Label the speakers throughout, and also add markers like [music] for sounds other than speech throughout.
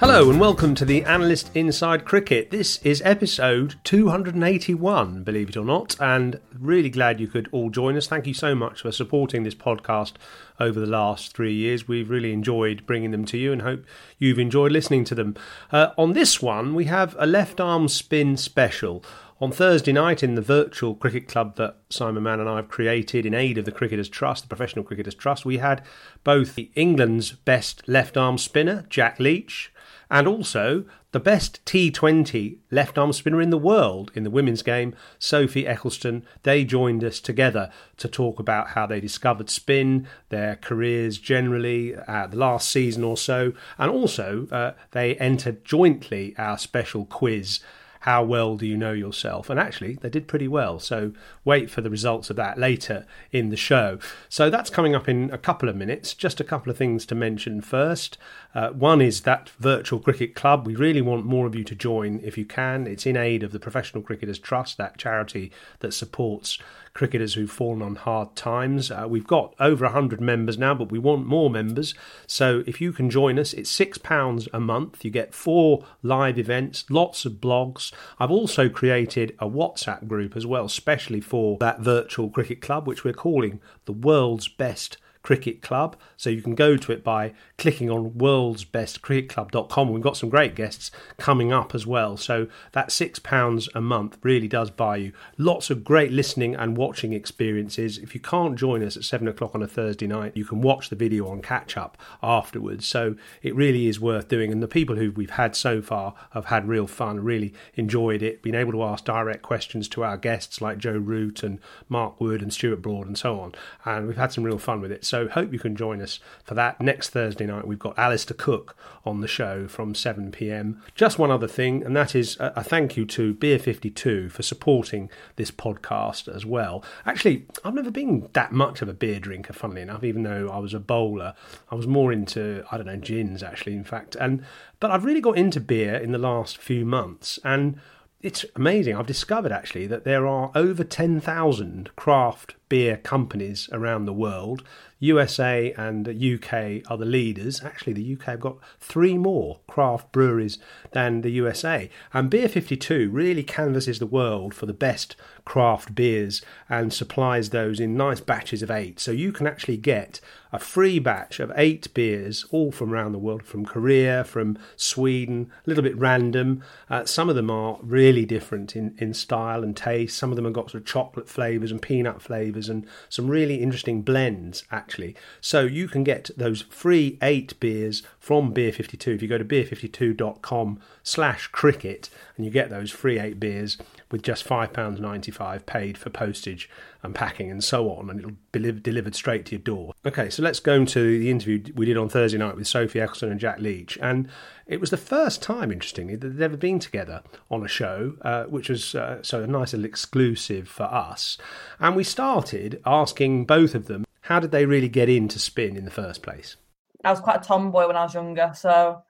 Speaker 1: Hello and welcome to the Analyst Inside Cricket. This is episode 281, believe it or not, and really glad you could all join us. Thank you so much for supporting this podcast over the last three years. We've really enjoyed bringing them to you and hope you've enjoyed listening to them. Uh, on this one, we have a left arm spin special. On Thursday night, in the virtual cricket club that Simon Mann and I have created in aid of the Cricketers Trust, the Professional Cricketers Trust, we had both the England's best left arm spinner, Jack Leach, and also the best T20 left arm spinner in the world in the women's game, Sophie Ecclestone. They joined us together to talk about how they discovered spin, their careers generally, uh, the last season or so, and also uh, they entered jointly our special quiz how well do you know yourself? And actually, they did pretty well. So wait for the results of that later in the show. So that's coming up in a couple of minutes. Just a couple of things to mention first. Uh, one is that virtual cricket club. We really want more of you to join if you can. It's in aid of the Professional Cricketers Trust, that charity that supports cricketers who've fallen on hard times. Uh, we've got over 100 members now, but we want more members. So if you can join us, it's £6 a month. You get four live events, lots of blogs. I've also created a WhatsApp group as well, especially for that virtual cricket club, which we're calling the world's best cricket club. So you can go to it by clicking on worldsbestcricketclub.com. We've got some great guests coming up as well. So that £6 a month really does buy you lots of great listening and watching experiences. If you can't join us at 7 o'clock on a Thursday night, you can watch the video on catch up afterwards. So it really is worth doing. And the people who we've had so far have had real fun, really enjoyed it, been able to ask direct questions to our guests like Joe Root and Mark Wood and Stuart Broad and so on. And we've had some real fun with it. So hope you can join us for that. Next Thursday night, we've got Alastair Cook on the show from 7 pm. Just one other thing, and that is a, thank you to Beer 52 for supporting this podcast as well. Actually, I've never been that much of a beer drinker, funnily enough, even though I was a bowler. I was more into, I don't know, gins actually, in fact. And But I've really got into beer in the last few months. And it's amazing. I've discovered actually that there are over 10,000 craft beer companies around the world. USA and the UK are the leaders. Actually, the UK have got three more craft breweries than the USA. And Beer 52 really canvasses the world for the best craft beers and supplies those in nice batches of eight. So you can actually get a free batch of eight beers, all from around the world, from Korea, from Sweden, a little bit random. Uh, some of them are really different in, in style and taste. Some of them have got sort of chocolate flavours and peanut flavours and some really interesting blends, actually. So you can get those free eight beers from Beer 52 if you go to beer52.com slash cricket and you get those free eight beers with just £5.95 paid for postage and packing and so on, and it'll be delivered straight to your door. Okay, so let's go to the interview we did on Thursday night with Sophie Ecclestone and Jack Leach, and it was the first time, interestingly, that they'd ever been together on a show, uh, which was uh, so a nice little exclusive for us. And we started asking both of them how did they really get into spin in the first place.
Speaker 2: I was quite a tomboy when I was younger, so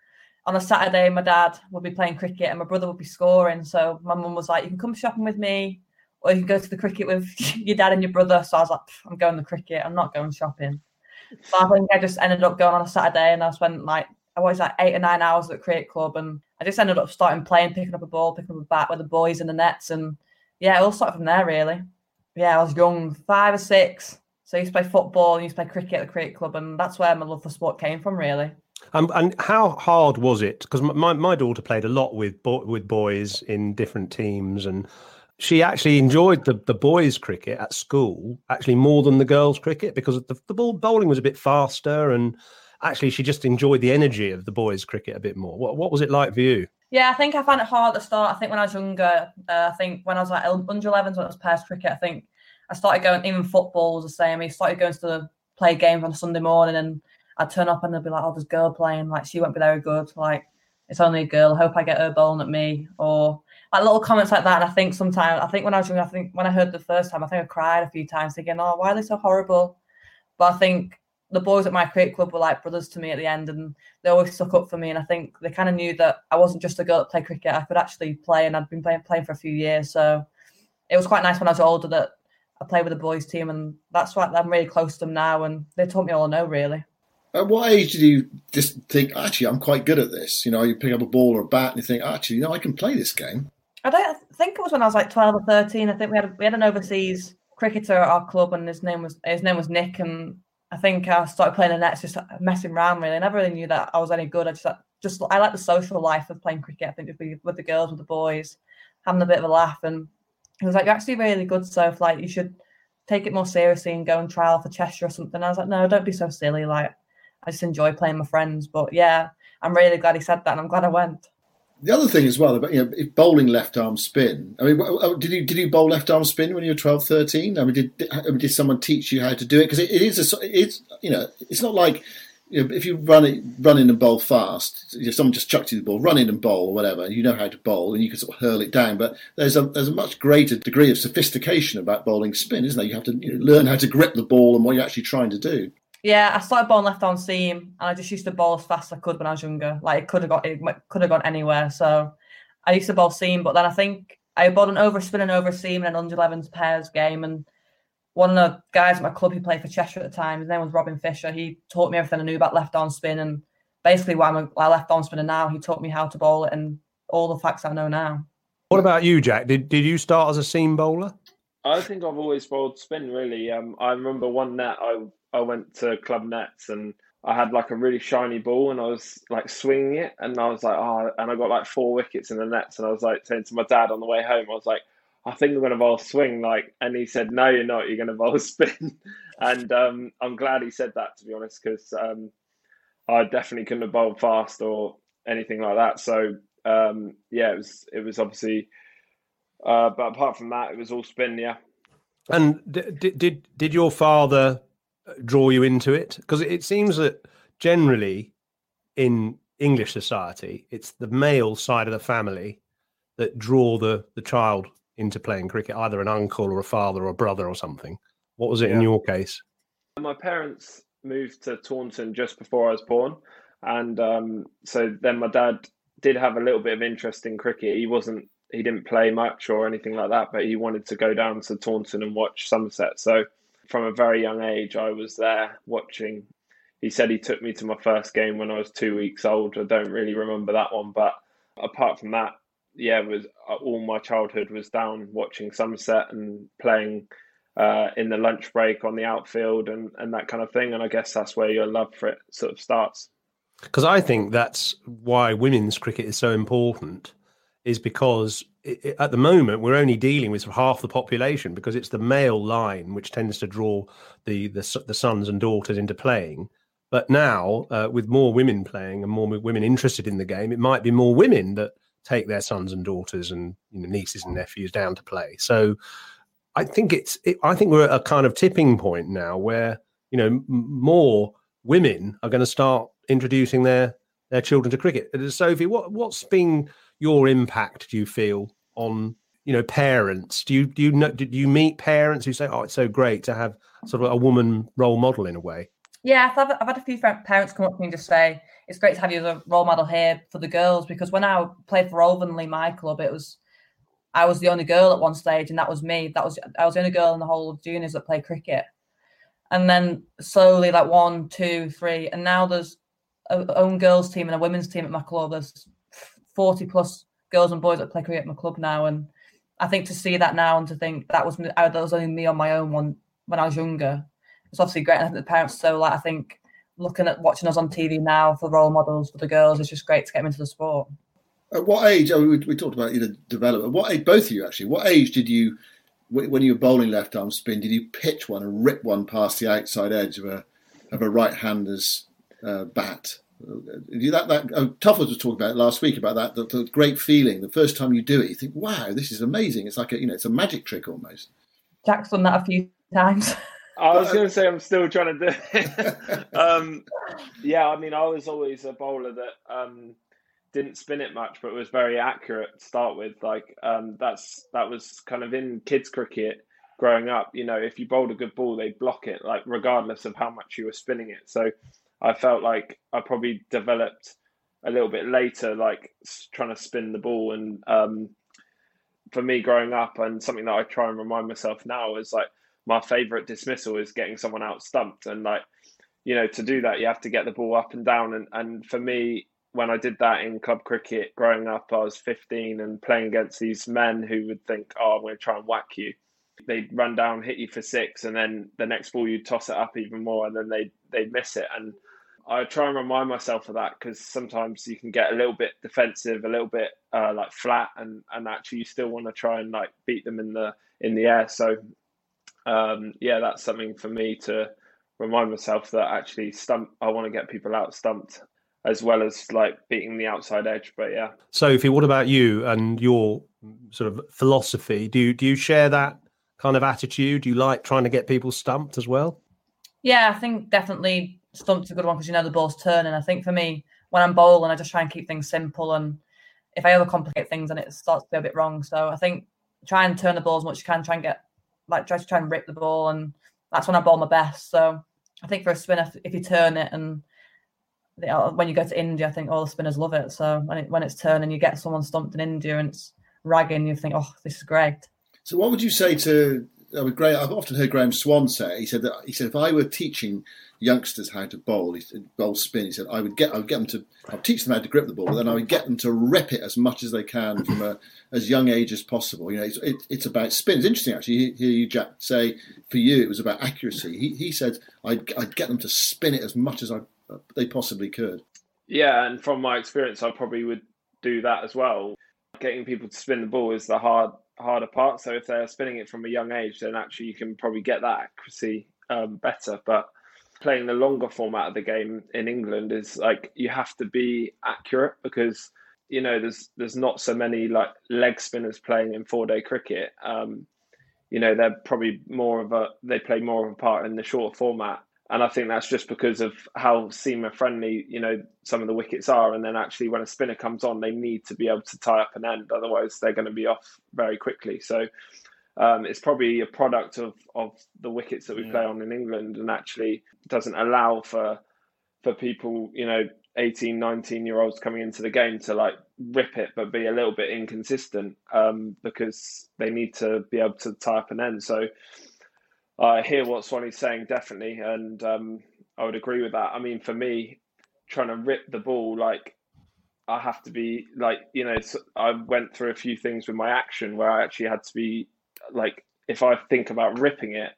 Speaker 2: on a Saturday, my dad would be playing cricket and my brother would be scoring. So my mum was like, "You can come shopping with me." or you can go to the cricket with [laughs] your dad and your brother. So I was like, I'm going to cricket. I'm not going shopping. So I think I just ended up going on a Saturday and I spent like I was like eight or nine hours at cricket club and I just ended up starting playing, picking up a ball, picking up a bat with the boys in the nets and yeah, it all started from there really. Yeah, I was young, five or six. So I used to play football and used to play cricket at the cricket club and that's where my love for sport came from really.
Speaker 1: Um, and how hard was it? Because my, my daughter played a lot with with boys in different teams, and she actually enjoyed the, the boys' cricket at school actually more than the girls' cricket because the, the ball bowling was a bit faster and actually she just enjoyed the energy of the boys' cricket a bit more. What, what was it like for you?
Speaker 2: Yeah, I think I found it hard at the start. I think when I was younger, uh, I think when I was like under 11s, when I was pairs cricket, I think I started going, even football was the same. I started going to the play games on a Sunday morning and I'd turn up and they'd be like, oh, there's girl playing. Like, she won't be very good. Like, it's only a girl. I hope I get her bowling at me. Or like little comments like that. And I think sometimes, I think when I was young, I think when I heard the first time, I think I cried a few times thinking, oh, why are they so horrible? But I think the boys at my cricket club were like brothers to me at the end and they always stuck up for me. And I think they kind of knew that I wasn't just a girl that played cricket, I could actually play and I'd been playing, playing for a few years. So it was quite nice when I was older that I played with the boys team and that's why I'm really close to them now and they taught me all I know really.
Speaker 3: At what age did you just think, actually, I'm quite good at this? You know, you pick up a ball or a bat and you think, actually, you know, I can play this game.
Speaker 2: I don't I think it was when I was like twelve or thirteen. I think we had we had an overseas cricketer at our club, and his name was his name was Nick. And I think I started playing the nets, just messing around. Really, I never really knew that I was any good. I just just I like the social life of playing cricket. I think with, with the girls, with the boys, having a bit of a laugh. And he was like, "You're actually really good, so like you should take it more seriously and go and trial for Cheshire or something." I was like, "No, don't be so silly. Like I just enjoy playing my friends." But yeah, I'm really glad he said that, and I'm glad I went
Speaker 3: the other thing as well about you know if bowling left arm spin. I mean, did you did you bowl left arm spin when you were 12, 13? I mean, did did someone teach you how to do it? Because it, it is a it's you know it's not like if you run it run in and bowl fast, know, someone just chucked you the ball, run in and bowl or whatever. You know how to bowl and you can sort of hurl it down. But there's a there's a much greater degree of sophistication about bowling spin, isn't there? You have to you know, learn how to grip the ball and what you're actually trying to do.
Speaker 2: Yeah, I started bowling left on seam, and I just used to bowl as fast as I could when I was younger. Like it could have got it could have gone anywhere. So I used to bowl seam, but then I think I bowled an over spin and over seam in an under 11s pairs game, and one of the guys at my club who played for Cheshire at the time, his name was Robin Fisher. He taught me everything I knew about left arm spin, and basically why I'm a, a left arm spinner now. He taught me how to bowl it and all the facts I know now.
Speaker 1: What about you, Jack? Did did you start as a seam bowler?
Speaker 4: I think I've always bowled spin. Really, um, I remember one net I I went to club nets and I had like a really shiny ball and I was like swinging it and I was like, oh, and I got like four wickets in the nets and I was like saying to my dad on the way home, I was like, I think I'm going to bowl swing. Like, and he said, no, you're not. You're going to bowl [laughs] spin. and um, I'm glad he said that to be honest, because um, I definitely couldn't have bowled fast or anything like that. So um, yeah, it was it was obviously. Uh, but apart from that, it was all spin. Yeah.
Speaker 1: And did did did your father draw you into it? Because it seems that generally in English society, it's the male side of the family that draw the the child into playing cricket, either an uncle or a father or a brother or something. What was it yeah. in your case?
Speaker 4: My parents moved to Taunton just before I was born, and um, so then my dad did have a little bit of interest in cricket. He wasn't he didn't play much or anything like that, but he wanted to go down to Taunton and watch Somerset. So from a very young age, I was there watching. He said he took me to my first game when I was two weeks old. I don't really remember that one, but apart from that, yeah, was uh, all my childhood was down watching Somerset and playing uh, in the lunch break on the outfield and, and that kind of thing. And I guess that's where your love for it sort of starts.
Speaker 1: Because I think that's why women's cricket is so important, is because it, at the moment we're only dealing with half the population because it's the male line which tends to draw the the, the sons and daughters into playing. But now, uh, with more women playing and more women interested in the game, it might be more women that take their sons and daughters and you know, nieces and mm. nephews down to play. So, I think it's it, I think we're at a kind of tipping point now where you know m- more women are going to start introducing their their children to cricket. Sophie, what what's been your impact? Do you feel on you know parents? Do you do you know, did you meet parents who say, "Oh, it's so great to have sort of a woman role model in a way"?
Speaker 2: Yeah, I've, I've had a few parents come up to me and just say, "It's great to have you as a role model here for the girls." Because when I played for Alvanley, my club, it was I was the only girl at one stage, and that was me. That was I was the only girl in the whole of juniors that played cricket. And then slowly, like one, two, three, and now there's a own girls team and a women's team at my club. There's forty plus girls and boys that play cricket at my club now, and I think to see that now and to think that was that was only me on my own one when I was younger. It's obviously great. I think the parents so like I think looking at watching us on TV now for role models for the girls is just great to get them into the sport.
Speaker 3: At what age? Oh, we, we talked about you know development. What age? Both of you actually. What age did you, when you were bowling left arm spin, did you pitch one and rip one past the outside edge of a of a right hander's uh, bat? That that oh, Tuffers was talking about last week about that the, the, great feeling the first time you do it. You think, wow, this is amazing. It's like a you know it's a magic trick almost.
Speaker 2: Jack's done that a few times. [laughs]
Speaker 4: I was going to say I'm still trying to do it. [laughs] [laughs] um, yeah, I mean, I was always a bowler that um, didn't spin it much, but was very accurate to start with. Like um, that's that was kind of in kids cricket growing up. You know, if you bowled a good ball, they'd block it, like regardless of how much you were spinning it. So I felt like I probably developed a little bit later, like trying to spin the ball. And um, for me, growing up, and something that I try and remind myself now is like my favorite dismissal is getting someone out stumped, and like you know, to do that, you have to get the ball up and down. And and for me, when I did that in club cricket growing up, I was 15 and playing against these men who would think, oh, I'm going to try and whack you. They'd run down, hit you for six, and then the next ball you'd toss it up even more, and then they'd, they'd miss it. And I try and remind myself of that because sometimes you can get a little bit defensive, a little bit uh, like flat, and, and actually you still want to try and like beat them in the in the air. So um, yeah, that's something for me to remind myself that actually stump. I want to get people out stumped as well as like beating the outside edge. But yeah.
Speaker 1: Sophie, what about you and your sort of philosophy? Do you do you share that kind of attitude? Do you like trying to get people stumped as well?
Speaker 2: Yeah, I think definitely stumped's a good one because you know the ball's turning. I think for me, when I'm bowling, I just try and keep things simple, and if I overcomplicate things, then it starts to be a bit wrong. So I think try and turn the ball as much as you can. Try and get like try to try and rip the ball, and that's when I bowl my best. So I think for a spinner, if you turn it and uh, when you go to India, I think all the spinners love it. So when it, when it's turning, you get someone stumped in India and it's ragging, you think, oh, this is great.
Speaker 3: So what would you say to? I mean, great. I've often heard Graeme Swann say. He said that he said if I were teaching youngsters how to bowl, he said bowl spin. He said I would get I would get them to I'd teach them how to grip the ball, but then I would get them to rip it as much as they can from a as young age as possible. You know, it's, it, it's about spin. It's interesting actually. Hear you, Jack, say for you it was about accuracy. He he said I'd I'd get them to spin it as much as I they possibly could.
Speaker 4: Yeah, and from my experience, I probably would do that as well. Getting people to spin the ball is the hard harder part. So if they're spinning it from a young age, then actually you can probably get that accuracy um, better. But playing the longer format of the game in England is like you have to be accurate because you know there's there's not so many like leg spinners playing in four day cricket. Um, you know they're probably more of a they play more of a part in the short format and I think that's just because of how seamer friendly you know some of the wickets are. And then actually, when a spinner comes on, they need to be able to tie up an end, otherwise they're going to be off very quickly. So um, it's probably a product of of the wickets that we yeah. play on in England, and actually doesn't allow for for people you know 18 19 year olds coming into the game to like rip it but be a little bit inconsistent um, because they need to be able to tie up an end so I hear what Swanny's saying definitely, and um, I would agree with that. I mean, for me, trying to rip the ball, like I have to be like you know, I went through a few things with my action where I actually had to be like, if I think about ripping it,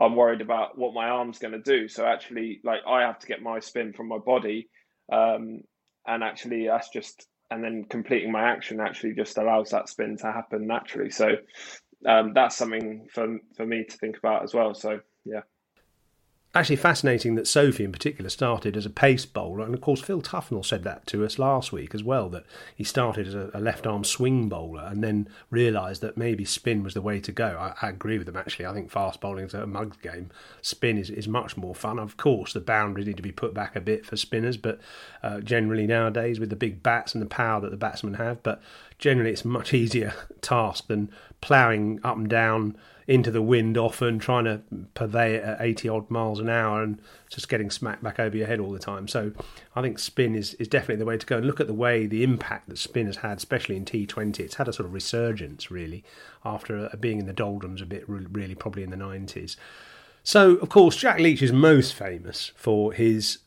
Speaker 4: I'm worried about what my arm's going to do. So actually, like I have to get my spin from my body, um, and actually that's just and then completing my action actually just allows that spin to happen naturally. So um, that's something for for me to think about as well. So yeah.
Speaker 1: Actually fascinating that Sophie, in particular, started as a pace bowler, and of course Phil Tufnell said that to us last week as well. That he started as a, a left arm swing bowler and then realised that maybe spin was the way to go. I, I, agree with them actually. I think fast bowling is a mug's game. Spin is, is much more fun. Of course, the boundaries need to be put back a bit for spinners, but uh, generally nowadays with the big bats and the power that the batsmen have, but generally it's a much [laughs] easier task than ploughing up and down into the wind often, trying to purvey it at 80 odd miles an hour and just getting smacked back over your head all the time. So I think spin is, is definitely the way to go. And look at the way the impact that spin has had, especially in T20. It's had a sort of resurgence, really, after uh, being in the doldrums a bit, really, probably in the 90s. So, of course, Jack Leach is most famous for his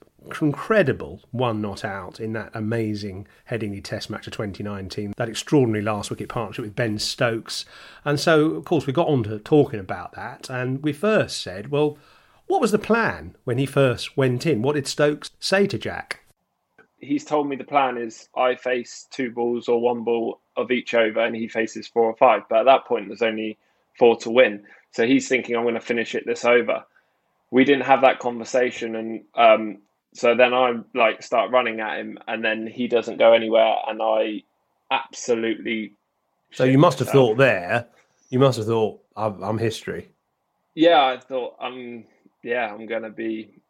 Speaker 1: incredible one not out in that amazing Headingley Test match of 2019, that extraordinary last wicket partnership with Ben Stokes. And so, of course, we got on to talking about that, and we first said, well, what was the plan when he first went in? What did Stokes say to Jack?
Speaker 4: He's told me the plan is I face two balls or one ball of each over, and he faces four or five. But at that point, there's only four to win. So he's thinking, I'm going to finish it this over. We didn't have that conversation, and um, so then I like start running at him, and then he doesn't go anywhere, and I absolutely.
Speaker 1: So you must have myself. thought there. You must have thought I'm, I'm history.
Speaker 4: Yeah, I thought I'm. Yeah, I'm going to be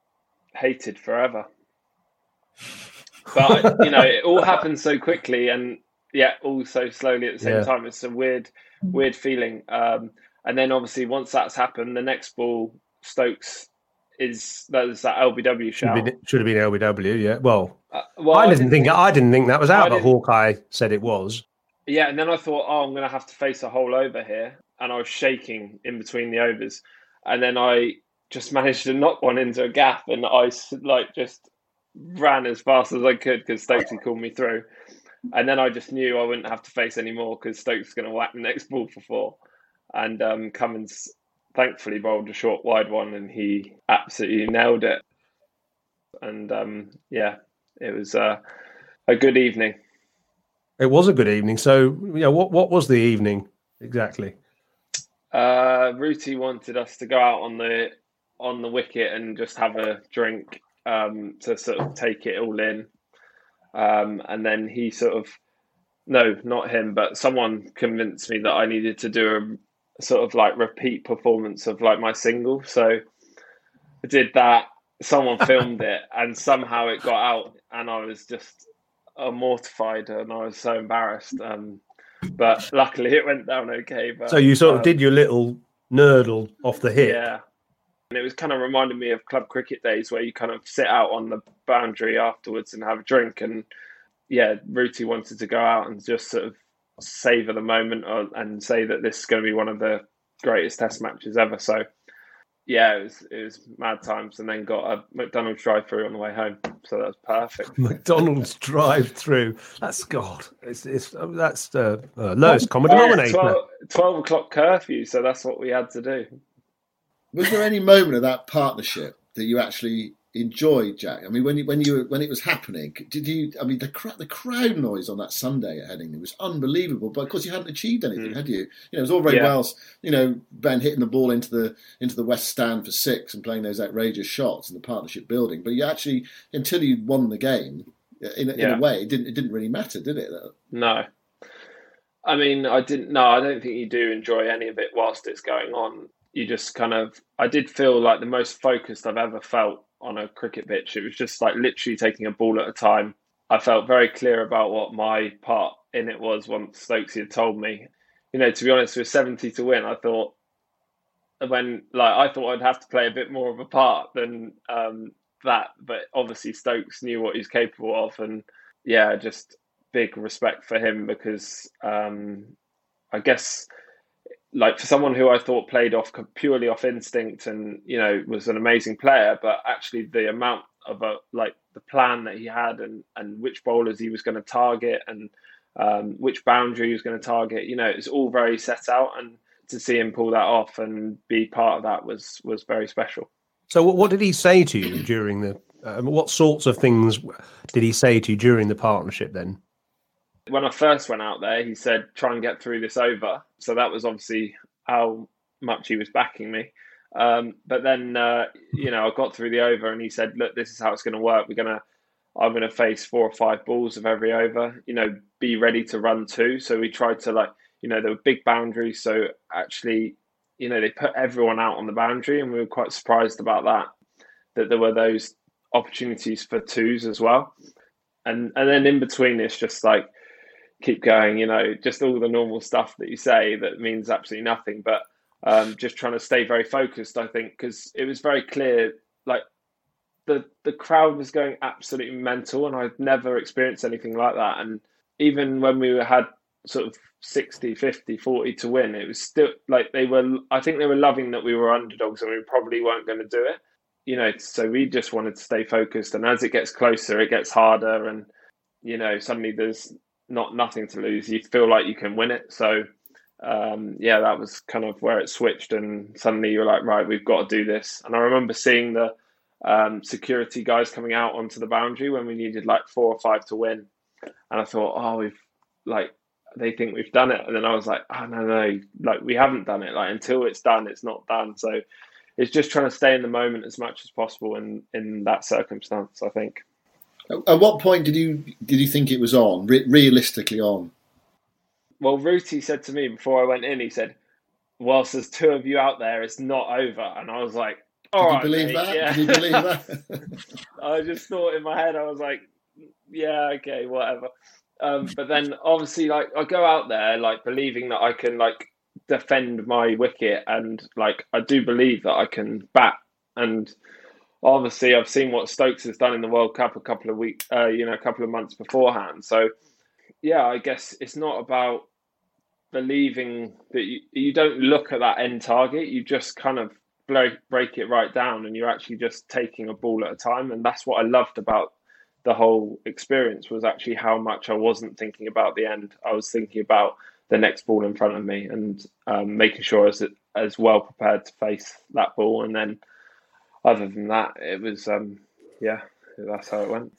Speaker 4: hated forever. But you know, it all [laughs] happens so quickly, and yeah, all so slowly at the same yeah. time. It's a weird, weird feeling. Um, and then obviously, once that's happened, the next ball, Stokes is that is that LBW shout.
Speaker 1: Should, should have been LBW, yeah. Well, uh, well I, didn't think I didn't think that was out, but Hawkeye said it was.
Speaker 4: Yeah, and then I thought, oh, I'm going to have to face a hole over here, and I was shaking in between the overs, and then I just managed to knock one into a gap, and I like just ran as fast as I could because Stokesy called me through, and then I just knew I wouldn't have to face anymore because Stokes was going to whack the next ball for four, and um, Cummins thankfully bowled a short wide one and he absolutely nailed it. And um, yeah, it was uh, a good evening.
Speaker 1: It was a good evening. So, yeah, what what was the evening exactly?
Speaker 4: Uh, Rooty wanted us to go out on the on the wicket and just have a drink um, to sort of take it all in. Um, and then he sort of, no, not him, but someone convinced me that I needed to do sort of like repeat performance of like my single. So I did that. Someone [laughs] filmed it, and somehow it got out, and I was just uh, mortified, and I was so embarrassed. Um, but luckily, it went down okay. But
Speaker 1: so you sort of um, did your little nurdle off the hip.
Speaker 4: Yeah, and it was kind of reminding me of club cricket days where you kind of sit out on the boundary afterwards and have a drink. And yeah, Rooty wanted to go out and just sort of savor the moment or, and say that this is going to be one of the greatest test matches ever. So yeah, it was it was mad times, and then got a McDonald's drive-through on the way home, so that was perfect. [laughs]
Speaker 1: McDonald's drive-through. That's God. It's, it's that's the uh, lowest common denominator.
Speaker 4: 12, 12 o'clock curfew, so that's what we had to do.
Speaker 3: Was there any moment of that partnership that you actually enjoyed, Jack? I mean, when you, when you when it was happening, did you? I mean, the the crowd noise on that Sunday at Headingley was unbelievable. But of course, you hadn't achieved anything, mm. had you? You know, it was all very yeah. well. You know, Ben hitting the ball into the into the West Stand for six and playing those outrageous shots in the partnership building. But you actually, until you won the game, in, in yeah. a way, it didn't it didn't really matter, did it?
Speaker 4: No. I mean, I didn't. No, I don't think you do enjoy any of it whilst it's going on. You just kind of. I did feel like the most focused I've ever felt on a cricket pitch. It was just like literally taking a ball at a time. I felt very clear about what my part in it was once Stokesy had told me. You know, to be honest, with 70 to win, I thought when like I thought I'd have to play a bit more of a part than um, that, but obviously Stokes knew what he's capable of, and yeah, just big respect for him because um, I guess like for someone who I thought played off purely off instinct and you know was an amazing player, but actually the amount of a like the plan that he had and and which bowlers he was going to target and um, which boundary he was going to target, you know, it's all very set out, and to see him pull that off and be part of that was was very special.
Speaker 1: So, what did he say to you during the? Uh, what sorts of things did he say to you during the partnership then?
Speaker 4: When I first went out there, he said, try and get through this over. So that was obviously how much he was backing me. Um, but then, uh, you know, I got through the over and he said, look, this is how it's going to work. We're going to, I'm going to face four or five balls of every over, you know, be ready to run two. So we tried to like, you know, there were big boundaries. So actually, you know, they put everyone out on the boundary and we were quite surprised about that, that there were those opportunities for twos as well. And, and then in between, it's just like, keep going, you know, just all the normal stuff that you say that means absolutely nothing. But um, just trying to stay very focused. I think because it was very clear, like the the crowd was going absolutely mental, and I'd never experienced anything like that. And even when we had sort of 60, 50, 40 to win, it was still like they were. I think they were loving that we were underdogs, and we probably weren't going to do it. You know, so we just wanted to stay focused. And as it gets closer, it gets harder, and you know, suddenly there's not nothing to lose. You feel like you can win it. So um, yeah, that was kind of where it switched, and suddenly you're like, right, we've got to do this. And I remember seeing the um, security guys coming out onto the boundary when we needed like four or five to win, and I thought, oh, we've like they think we've done it, and then I was like, oh no, no, like we haven't done it. Like until it's done, it's not done. So it's just trying to stay in the moment as much as possible in in that circumstance. I think.
Speaker 3: At what point did you did you think it was on? Re- realistically on?
Speaker 4: well, Rooty said to me before I went in, he said, whilst there's two of you out there, it's not over. And I was like, all right,
Speaker 3: believe
Speaker 4: mate,
Speaker 3: that?
Speaker 4: Yeah.
Speaker 3: Did you believe that? [laughs] [laughs]
Speaker 4: I just thought in my head, I was like, yeah, okay, whatever. Um, but then obviously, like, I go out there, like, believing that I can, like, defend my wicket. And, like, I do believe that I can bat. And obviously, I've seen what Stokes has done in the World Cup a couple of weeks, uh, you know, a couple of months beforehand. So, yeah, I guess it's not about believing that you, you don't look at that end target, you just kind of break, break it right down and you're actually just taking a ball at a time. And that's what I loved about the whole experience was actually how much I wasn't thinking about the end. I was thinking about the next ball in front of me and um, making sure I was as well prepared to face that ball. And then other than that, it was, um, yeah, that's how it went.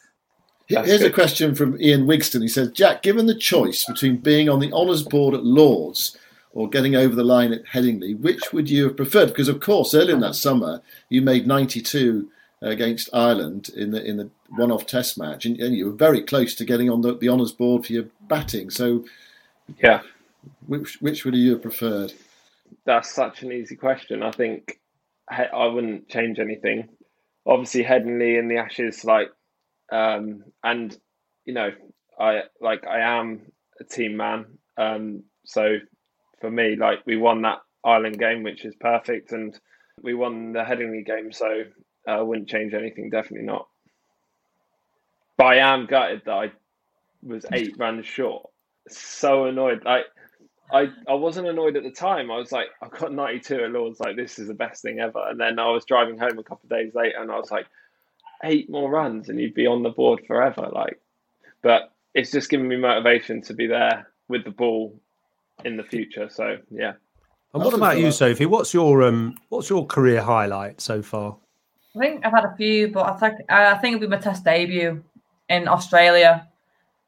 Speaker 4: That's
Speaker 3: Here's a question from Ian Wigston. He says, Jack, given the choice between being on the honours board at Lords or getting over the line at Headingley, which would you have preferred? Because, of course, earlier in that summer, you made 92 against Ireland in the in the one-off Test match, and, and you were very close to getting on the, the honours board for your batting. So,
Speaker 4: Yeah.
Speaker 3: which which would you have preferred?
Speaker 4: That's such an easy question. I think I wouldn't change anything. Obviously, Headingley in the Ashes, like, um, and you know, I like I am a team man. Um, so for me, like, we won that Ireland game, which is perfect, and we won the Headingley game. So I wouldn't change anything. Definitely not. But I am gutted that I was eight runs short. So annoyed. Like I, I wasn't annoyed at the time. I was like, I got 92 at Lords, like this is the best thing ever. And then I was driving home a couple of days later and I was like, eight more runs and you'd be on the board forever. Like, but it's just given me motivation to be there with the ball in the future. So yeah.
Speaker 1: And what about you, Sophie? What's your um what's your career highlight so far?
Speaker 2: I think I've had a few, but I think I think it'll be my test debut in Australia.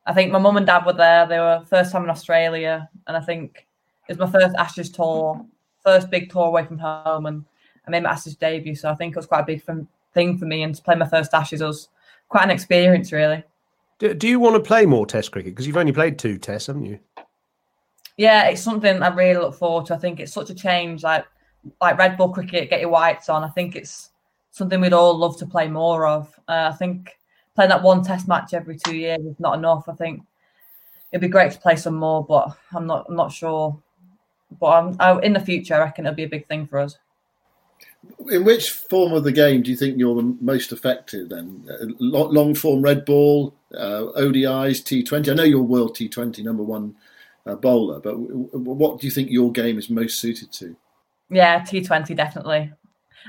Speaker 2: I think my mum and dad were there. They were first time in Australia, and I think it was my first Ashes tour, first big tour away from home, and I made my Ashes debut. So I think it was quite a big thing for me, and to play my first Ashes was quite an experience, really.
Speaker 1: Do, do you want to play more Test cricket? Because you've only played two Tests, haven't you?
Speaker 2: Yeah, it's something I really look forward to. I think it's such a change, like like red ball cricket, get your whites on. I think it's something we'd all love to play more of. Uh, I think playing that one Test match every two years is not enough. I think it'd be great to play some more, but I'm not I'm not sure. But I'm, I, in the future, I reckon it'll be a big thing for us.
Speaker 3: In which form of the game do you think you're the most effective then? Long form red ball, uh, ODIs, T20? I know you're world T20 number one uh, bowler, but w- what do you think your game is most suited to?
Speaker 2: Yeah, T20 definitely.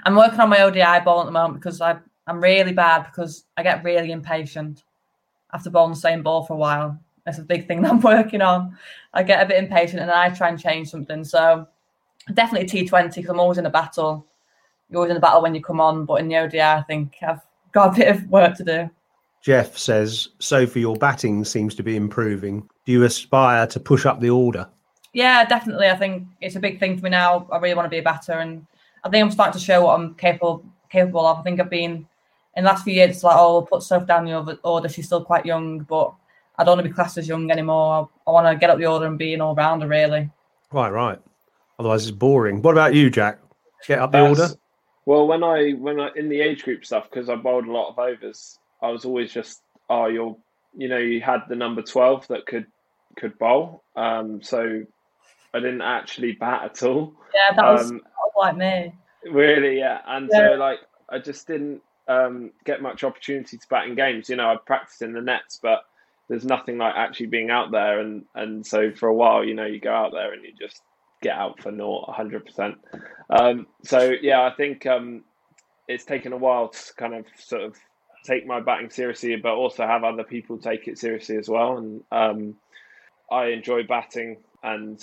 Speaker 2: I'm working on my ODI ball at the moment because I I'm really bad because I get really impatient after bowling the same ball for a while. That's a big thing [laughs] that I'm working on. I get a bit impatient and I try and change something. So definitely T20 because I'm always in a battle. You're always in a battle when you come on, but in the ODI, I think I've got a bit of work to do.
Speaker 1: Jeff says, Sophie, your batting seems to be improving. Do you aspire to push up the order?
Speaker 2: Yeah, definitely. I think it's a big thing for me now. I really want to be a batter, and I think I'm starting to show what I'm capable capable of. I think I've been in the last few years, it's like, oh, we'll put Soph down the order. She's still quite young, but I don't want to be classed as young anymore. I, I want to get up the order and be an all rounder, really.
Speaker 1: Right, right. Otherwise, it's boring. What about you, Jack? Get up the
Speaker 4: That's-
Speaker 1: order.
Speaker 4: Well, when I when I in the age group stuff because I bowled a lot of overs, I was always just oh you're you know you had the number twelve that could could bowl, um, so I didn't actually bat at all.
Speaker 2: Yeah, that was
Speaker 4: Um,
Speaker 2: like me.
Speaker 4: Really, yeah. And
Speaker 2: Yeah.
Speaker 4: so like I just didn't um, get much opportunity to bat in games. You know, I practiced in the nets, but there's nothing like actually being out there. And and so for a while, you know, you go out there and you just get out for naught, hundred percent. Um, so yeah, I think um, it's taken a while to kind of sort of take my batting seriously, but also have other people take it seriously as well. And um, I enjoy batting, and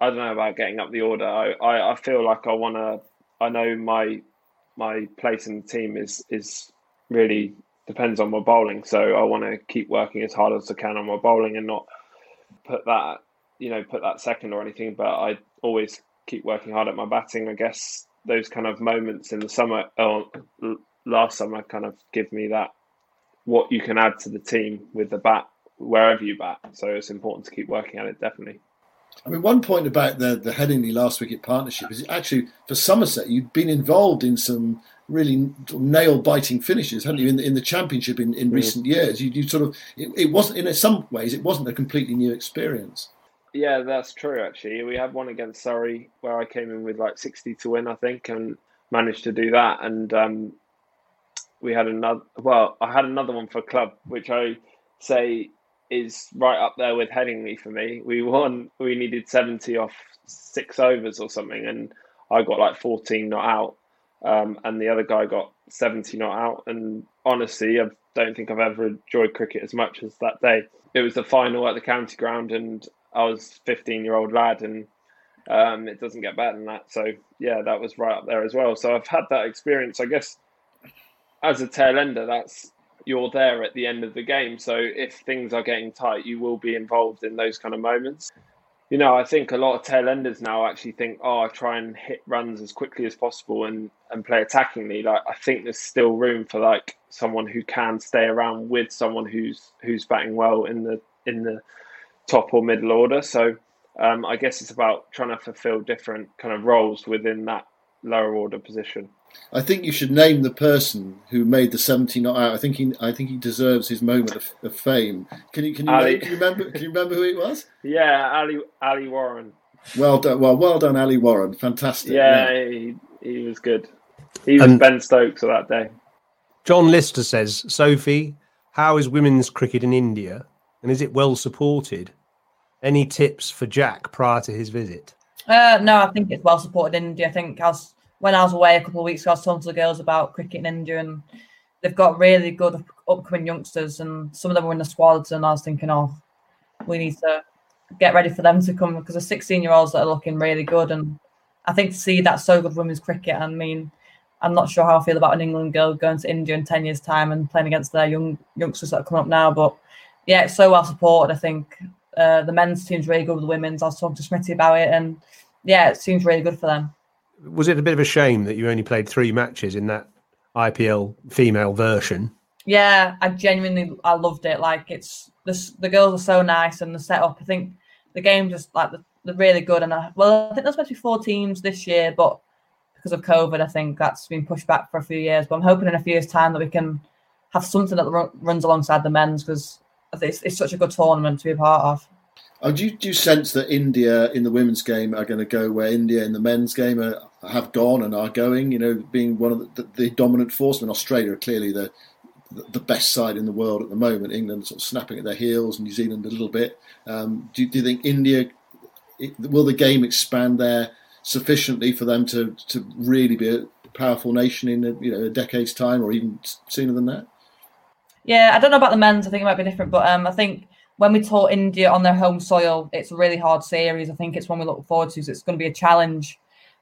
Speaker 4: I don't know about getting up the order. I, I, I feel like I want to. I know my my place in the team is is really depends on my bowling. So I want to keep working as hard as I can on my bowling and not put that you know put that second or anything. But I always keep working hard at my batting. I guess those kind of moments in the summer or last summer kind of give me that what you can add to the team with the bat wherever you bat. So it's important to keep working at it. Definitely.
Speaker 3: I mean, one point about the the Headingley last wicket partnership is actually for Somerset, you've been involved in some really nail biting finishes, hadn't you? In the, in the championship in, in recent years, you, you sort of it, it wasn't in some ways it wasn't a completely new experience.
Speaker 4: Yeah, that's true. Actually, we had one against Surrey where I came in with like sixty to win, I think, and managed to do that. And um, we had another. Well, I had another one for club, which I say is right up there with Headingley for me. We won. We needed seventy off six overs or something, and I got like fourteen not out, um, and the other guy got seventy not out. And honestly, I don't think I've ever enjoyed cricket as much as that day. It was the final at the county ground, and I was fifteen year old lad, and um, it doesn't get better than that. So yeah, that was right up there as well. So I've had that experience. I guess as a tail ender, that's you're there at the end of the game. So if things are getting tight, you will be involved in those kind of moments. You know, I think a lot of tail enders now actually think, oh, I try and hit runs as quickly as possible and, and play attackingly. Like I think there's still room for like someone who can stay around with someone who's who's batting well in the in the top or middle order. So um, I guess it's about trying to fulfill different kind of roles within that lower order position.
Speaker 3: I think you should name the person who made the seventy not out. I think he I think he deserves his moment of, of fame. Can you can you,
Speaker 4: Ali.
Speaker 3: name- can you remember can you remember who it was?
Speaker 4: Yeah, Ali Ali Warren.
Speaker 3: Well done. Well, well done, Ali Warren. Fantastic.
Speaker 4: Yeah, He, he was good. He was
Speaker 1: And-
Speaker 4: Ben Stokes of that day.
Speaker 1: John Lister says, Sophie, how is women's cricket in India and is it well supported? Any tips for Jack prior to his visit?
Speaker 2: Uh, no, I think it's well supported in India. I think I was when I was away a couple of weeks ago, I was talking to the girls about cricket in India, and they've got really good upcoming youngsters, and some of them were in the squads. And I was thinking, oh, we need to get ready for them to come because the 16 year olds that are looking really good. And I think to see that so good women's cricket, I mean, I'm not sure how I feel about an England girl going to India in 10 years' time and playing against their young youngsters that are coming up now. But yeah, it's so well supported. I think uh, the men's team's really good with the women's. I was talking to Smitty about it, and yeah, it seems really good for them.
Speaker 1: Was it a bit of a shame that you only played three matches in that IPL female version?
Speaker 2: Yeah, I genuinely I loved it. Like it's the the girls are so nice and the setup. I think the game just like the, they're really good. And I, well, I think there's supposed to be four teams this year, but because of COVID, I think that's been pushed back for a few years. But I'm hoping in a few years' time that we can have something that run, runs alongside the men's because it's, it's such a good tournament to be a part of.
Speaker 3: Oh, do, you, do you sense that India in the women's game are going to go where India in the men's game are, have gone and are going? You know, being one of the, the, dominant force. I mean, Australia are clearly the the best side in the world at the moment. England sort of snapping at their heels, New Zealand a little bit. Um, do, do you think India will the game expand there sufficiently for them to, to really be a powerful nation in a, you know a decade's time or even sooner than that?
Speaker 2: Yeah, I don't know about the men's. I think it might be different, but um, I think when we taught India on their home soil, it's a really hard series. I think it's one we look forward to. So it's going to be a challenge.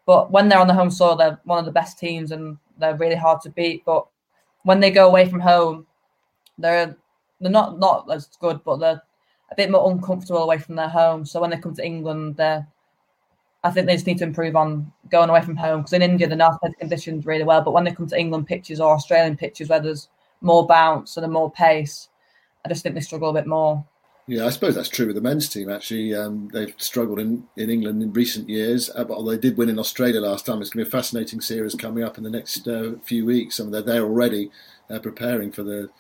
Speaker 2: But when they're on the home soil, they're one of the best teams and they're really hard to beat. But when they go away from home, they're they're not not as good, but they're a bit more uncomfortable away from their home. So when they come to England, they're I think they just need to improve on going away from home because in India the now play conditions really well, but when they come to England pitches or Australian pitches where there's more bounce and a more pace, I just think they struggle a bit more.
Speaker 3: Yeah, I suppose that's true with the men's team. Actually, um, they've struggled in, in England in recent years, uh, but although they did win in Australia last time, it's going to be a fascinating series coming up in the next uh, few weeks. And they're there already uh, preparing for the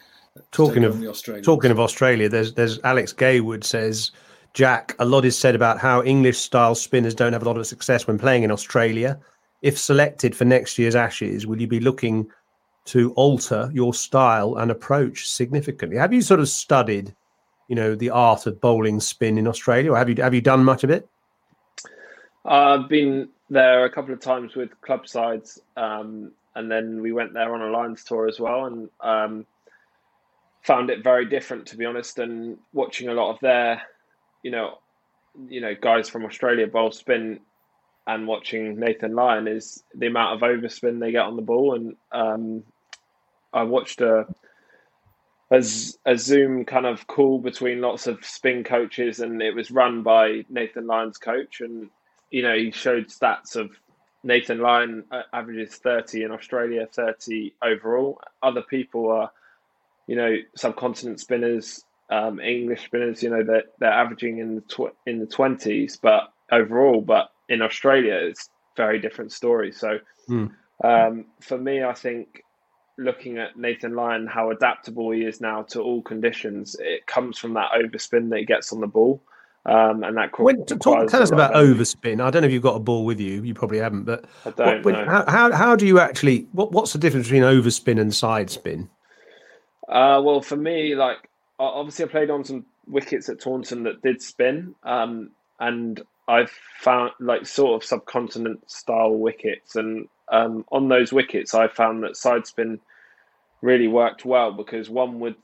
Speaker 1: talking of talking of Australia. There's there's Alex Gaywood says Jack. A lot is said about how English style spinners don't have a lot of success when playing in Australia. If selected for next year's Ashes, will you be looking to alter your style and approach significantly? Have you sort of studied? You know the art of bowling spin in Australia, or have you have you done much of it?
Speaker 4: I've been there a couple of times with club sides, um, and then we went there on a Lions tour as well, and um, found it very different to be honest. And watching a lot of their, you know, you know, guys from Australia bowl spin, and watching Nathan Lyon is the amount of overspin they get on the ball, and um, I watched a as a Zoom kind of call between lots of spin coaches, and it was run by Nathan Lyon's coach. And you know, he showed stats of Nathan Lyon uh, averages thirty in Australia, thirty overall. Other people are, you know, subcontinent spinners, um, English spinners. You know, they're they're averaging in the tw- in the twenties, but overall, but in Australia, it's very different story. So. Hmm. Um, for me, I think looking at Nathan Lyon, how adaptable he is now to all conditions, it comes from that overspin that he gets on the ball. Um, and that
Speaker 1: when, to talk, tell us about overspin. I don't know if you've got a ball with you. You probably haven't, but
Speaker 4: I don't
Speaker 1: what, when, how, how, how do you actually? What, what's the difference between overspin and side spin?
Speaker 4: Uh, well, for me, like obviously, I played on some wickets at Taunton that did spin, um, and I've found like sort of subcontinent style wickets, and um, on those wickets, I found that side spin really worked well because one would,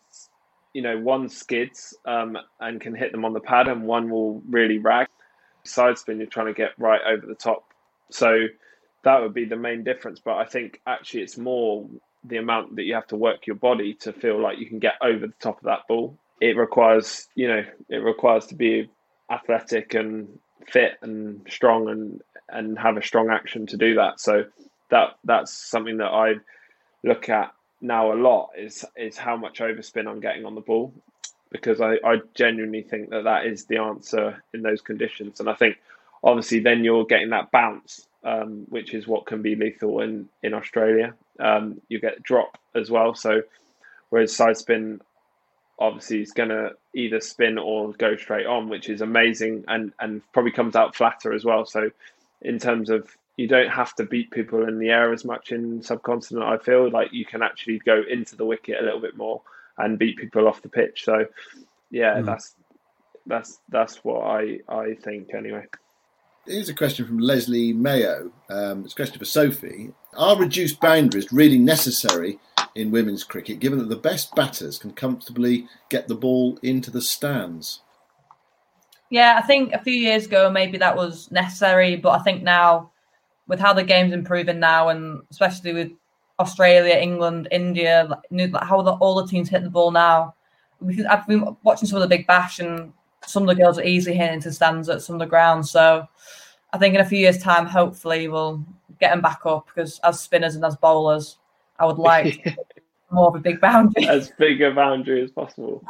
Speaker 4: you know, one skids um, and can hit them on the pad, and one will really rag. Side spin, you're trying to get right over the top. So that would be the main difference. But I think actually it's more the amount that you have to work your body to feel like you can get over the top of that ball. It requires, you know, it requires to be athletic and fit and strong and and have a strong action to do that. So that that's something that I look at now a lot is is how much overspin I'm getting on the ball because I, I genuinely think that that is the answer in those conditions. And I think obviously then you're getting that bounce um, which is what can be lethal in in Australia. Um, you get drop as well. So whereas side spin obviously is going to either spin or go straight on which is amazing and and probably comes out flatter as well. So in terms of you don't have to beat people in the air as much in subcontinent. I feel like you can actually go into the wicket a little bit more and beat people off the pitch. So, yeah, mm. that's that's that's what I I think anyway.
Speaker 3: Here's a question from Leslie Mayo. Um, it's a question for Sophie. Are reduced boundaries really necessary in women's cricket, given that the best batters can comfortably get the ball into the stands?
Speaker 2: Yeah, I think a few years ago maybe that was necessary, but I think now with how the game's improving now, and especially with Australia, England, India, like how the, all the teams hit the ball now. I've been watching some of the Big Bash, and some of the girls are easily hitting into stands at some of the grounds. So I think in a few years' time, hopefully, we'll get them back up because as spinners and as bowlers, I would like [laughs] more of a big boundary.
Speaker 4: As big a boundary as possible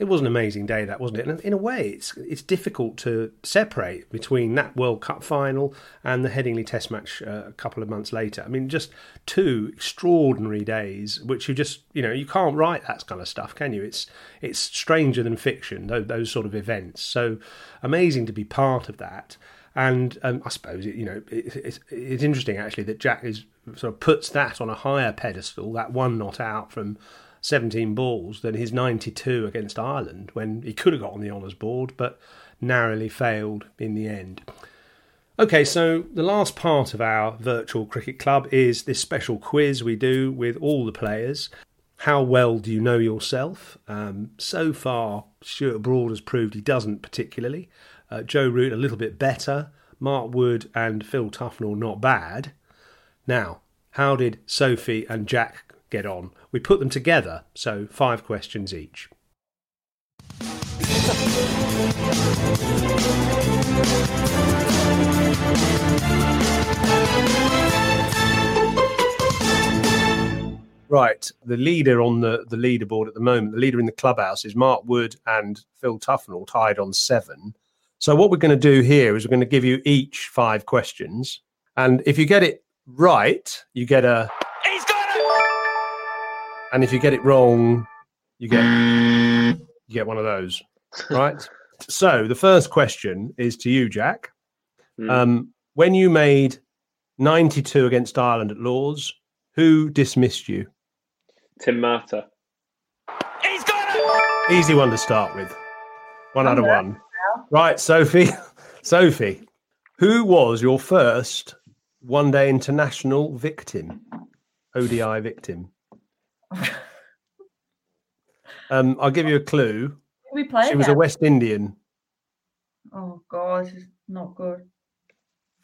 Speaker 1: it was an amazing day, that wasn't it? And in a way, it's it's difficult to separate between that World Cup final and the Headingley Test match uh, a couple of months later. I mean, just two extraordinary days, which you just you know you can't write that kind of stuff, can you? It's it's stranger than fiction. Those, those sort of events. So amazing to be part of that. And um, I suppose it, you know it, it's, it's interesting actually that Jack is sort of puts that on a higher pedestal. That one not out from 17 balls than his 92 against Ireland when he could have got on the honours board but narrowly failed in the end. Okay, so the last part of our virtual cricket club is this special quiz we do with all the players. How well do you know yourself? Um, so far, Stuart Broad has proved he doesn't particularly. Uh, Joe Root a little bit better. Mark Wood and Phil Tufnell not bad. Now, how did Sophie and Jack get on. We put them together, so five questions each. Right, the leader on the, the leaderboard at the moment, the leader in the clubhouse is Mark Wood and Phil Tufnell tied on seven. So what we're going to do here is we're going to give you each five questions, and if you get it right, you get a.
Speaker 5: He's got it!
Speaker 1: And if you get it wrong, you get you get one of those. Right. so the first question is to you, Jack.
Speaker 4: Hmm.
Speaker 1: Um, when you made ninety-two against Ireland at Lord's, who dismissed you?
Speaker 4: Tim Murtagh.
Speaker 5: He's got it!
Speaker 1: Easy one to start with. One out of
Speaker 2: there
Speaker 1: one. Right, Sophie. [laughs] Sophie, who was your first one day international victim? ODI victim. Um, I'll give you a clue.
Speaker 2: Who we play
Speaker 1: She was a? West Indian.
Speaker 2: Oh god, this is not good.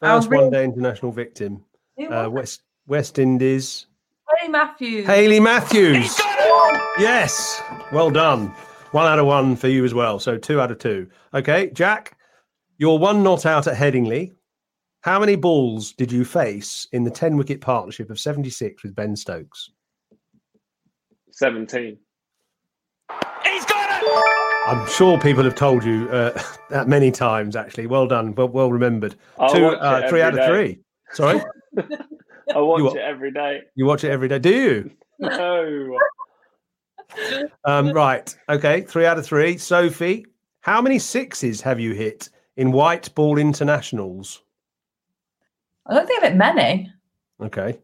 Speaker 1: First
Speaker 2: really?
Speaker 1: one day international victim. Uh, West West Indies.
Speaker 2: Hayley Matthews.
Speaker 1: Hayley Matthews.
Speaker 5: He's got it!
Speaker 1: Yes. Well done. One out of one for you as well. So two out of two. Okay, Jack, you're one not out at Headingley. How many balls did you face in the 10 wicket partnership of 76 with Ben Stokes?
Speaker 4: 17.
Speaker 5: He's got it!
Speaker 1: I'm sure people have told you uh, [laughs] that many times, actually. Well done. Well, well remembered.
Speaker 4: I'll
Speaker 1: two,
Speaker 4: watch
Speaker 1: uh,
Speaker 4: it
Speaker 1: three out
Speaker 4: every
Speaker 1: of
Speaker 4: day.
Speaker 1: three. Sorry? [laughs]
Speaker 4: I watch
Speaker 1: what?
Speaker 4: it every day.
Speaker 1: You watch it every day. Do you? [laughs]
Speaker 4: No.
Speaker 1: Um, right. Okay. Three out of three. Sophie, how many sixes have you hit in white ball internationals?
Speaker 2: I don't think of it many.
Speaker 1: Okay.